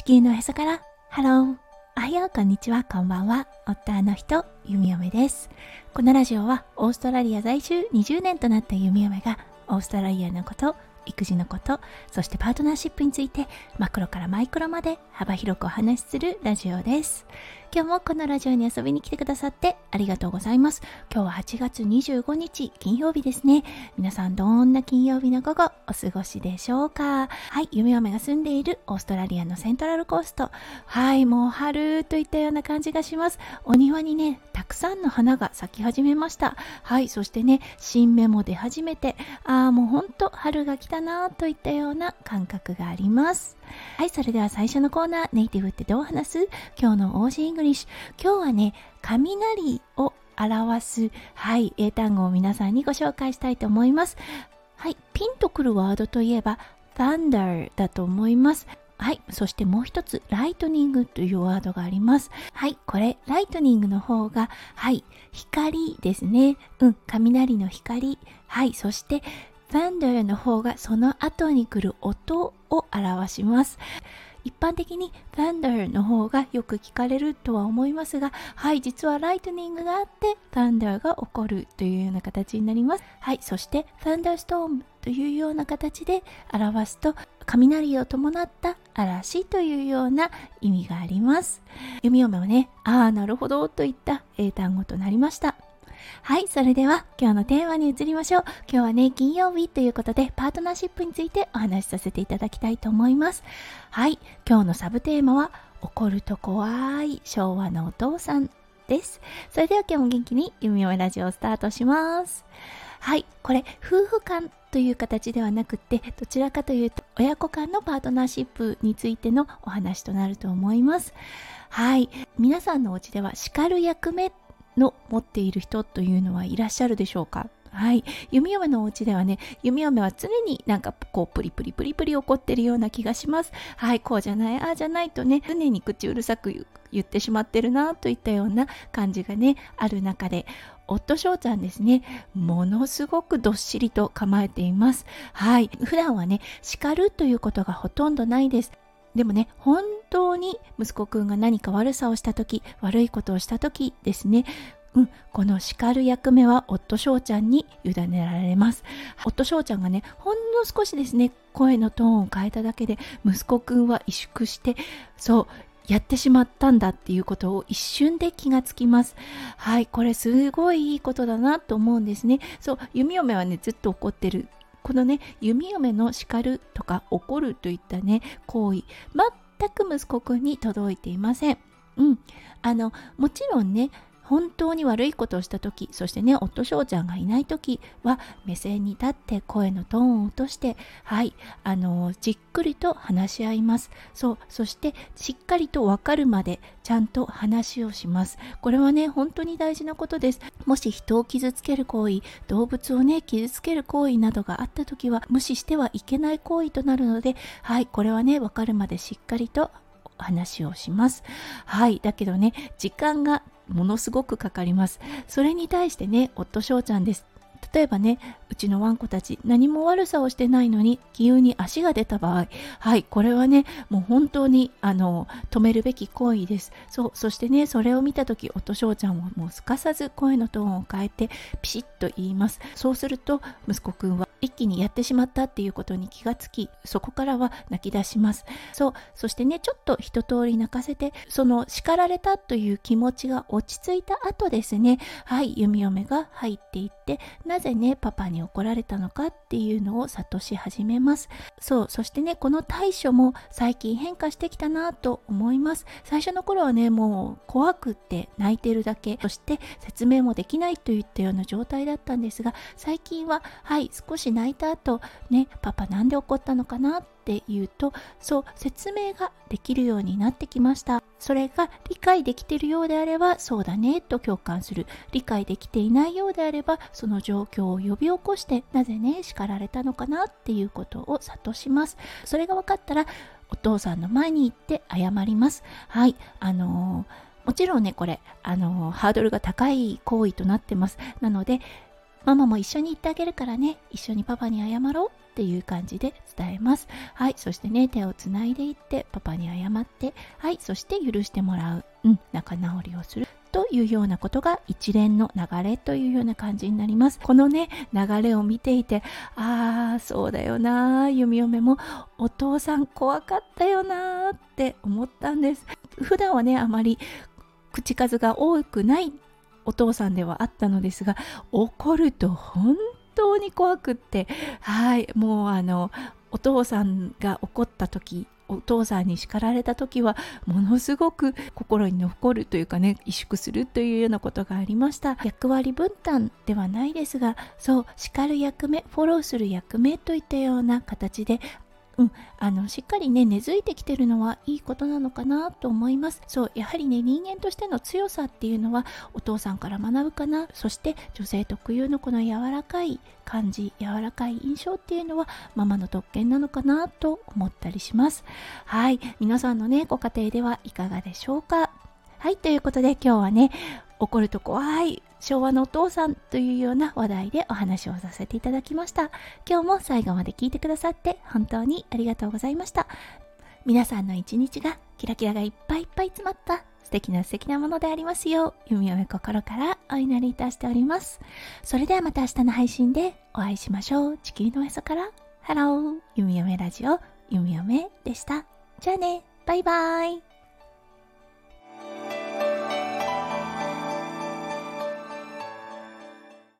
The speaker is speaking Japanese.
地球のへそから。ハローおはようこんにちは。こんばんは。夫の人弓嫁です。このラジオはオーストラリア在住20年となった弓嫁がオーストラリアのこと育児のことそしてパートナーシップについてマクロからマイクロまで幅広くお話しするラジオです。今日もこのラジオに遊びに来てくださってありがとうございます。今日は8月25日金曜日ですね。皆さんどんな金曜日の午後お過ごしでしょうか？はい弓嫁が住んでいるオーストラリアのセントラルコースト。はいもう春といったような感じがします。お庭にねたくさんの花が咲き始めました。はいそしてね新芽も出始めてああもうほんと春が来たなといったような感覚があります。はいそれでは最初のコーナーネイティブってどう話す？今日の OG イングリッシュ今日はね雷を表すはい英単語を皆さんにご紹介したいと思いますはいピンとくるワードといえば thunder だと思いますはい。そしてもう一つ、 lightning というワードがあります。はい。これ、 lightning の方が、はい。光ですね。うん。雷の光。はい。そして、thunder の方がその後に来る音を表します。一般的に thunder の方がよく聞かれるとは思いますが、はい、実は lightning があって thunder が起こるというような形になります。はい、そして thunderstorm というような形で表すと雷を伴った嵐というような意味があります。読み読めはね、ああ、なるほどといった英単語となりました。はい、それでは今日のテーマに移りましょう。今日はね、金曜日ということで、パートナーシップについてお話しさせていただきたいと思います。はい、今日のサブテーマは、怒ると怖い昭和のお父さんです。それでは今日も元気に弓嫁ラジオをスタートします。はい、これ、夫婦間という形ではなくて、どちらかというと、親子間のパートナーシップについてのお話となると思います。はい。皆さんのお家では叱る役目の持っている人というのはいらっしゃるでしょうか？はい。弓嫁のお家ではね、弓嫁は常になんかこうプリプリプリプリ怒ってるような気がします。はい、こうじゃない、ああじゃないとね、常に口うるさく言ってしまってるなといったような感じがね、ある中で、夫翔ちゃんですね、ものすごくどっしりと構えています。はい。普段はね、叱るということがほとんどないです。でもね、本当に息子くんが何か悪さをした時、悪いことをした時ですね、うん、この叱る役目は夫翔ちゃんに委ねられます。夫翔ちゃんがね、ほんの少しですね、声のトーンを変えただけで、息子くんは萎縮して、そう、やってしまったんだっていうことを一瞬で気がつきます。はい、これすごいいいことだなと思うんですね。そう、弓嫁はね、ずっと怒ってるこのね弓嫁の叱るとか怒るといったね行為全く息子くんに届いていません。うん、あのもちろんね本当に悪いことをした時そしてね夫翔ちゃんがいない時は目線に立って声のトーンを落としてはいあのじっくりと話し合いますそうそしてしっかりと分かるまでちゃんと話をしますこれはね本当に大事なことですもし人を傷つける行為動物をね傷つける行為などがあった時は無視してはいけない行為となるのではいこれはね分かるまでしっかりと話をします。はい。だけどね、時間がものすごくかかります。それに対してね、夫翔ちゃんです。例えばね、うちのワンコたち何も悪さをしてないのに急に足が出た場合、はい、これはね、もう本当にあの止めるべき行為です。そう、そしてね、それを見た時、夫翔ちゃんはもうすかさず声のトーンを変えてピシッと言います。そうすると息子くんは一気にやってしまったっていうことに気がつき、そこからは泣き出します。そう、そしてね、ちょっと一通り泣かせて、その叱られたという気持ちが落ち着いた後ですね、はい、弓嫁が入っていって、なぜね、パパに怒られたのかっていうのを諭し始めます。そう、そしてね、この対処も最近変化してきたなと思います。最初の頃はね、もう怖くって泣いてるだけ、そして説明もできないといったような状態だったんですが、最近は、はい、少し泣いた後ねパパなんで怒ったのかなって言うとそう説明ができるようになってきました。それが理解できているようであればそうだねと共感する。理解できていないようであればその状況を呼び起こしてなぜね叱られたのかなっていうことを諭します。それが分かったらお父さんの前に行って謝ります。はいあのーもちろんね、これ、あのハードルが高い行為となってます。なので、ママも一緒に行ってあげるからね。一緒にパパに謝ろうっていう感じで伝えます。はいそしてね手をつないでいってパパに謝って。はいそして許してもらう。うん仲直りをする。というようなことが一連の流れというような感じになります。このね、流れを見ていて、ああ、そうだよな、弓嫁もお父さん怖かったよなって思ったんです。普段はね、あまり口数が多くないお父さんではあったのですが怒ると本当に怖くってはいもうあのお父さんが怒った時お父さんに叱られた時はものすごく心に残るというかね萎縮するというようなことがありました。役割分担ではないですがそう叱る役目フォローする役目といったような形でうん、あのしっかりね根付いてきてるのはいいことなのかなと思います。そうやはりね人間としての強さっていうのはお父さんから学ぶかな。そして女性特有のこの柔らかい感じ柔らかい印象っていうのはママの特権なのかなと思ったりします。はい。皆さんのねご家庭ではいかがでしょうか？はいということで今日はね怒ると怖い昭和のお父さんというような話題でお話をさせていただきました。今日も最後まで聞いてくださって本当にありがとうございました。皆さんの一日がキラキラがいっぱいいっぱい詰まった素敵な素敵なものでありますよう、弓嫁心からお祈りいたしております。それではまた明日の配信でお会いしましょう。地球のへそから、ハロー、弓嫁ラジオ、弓嫁でした。じゃあね、バイバーイ。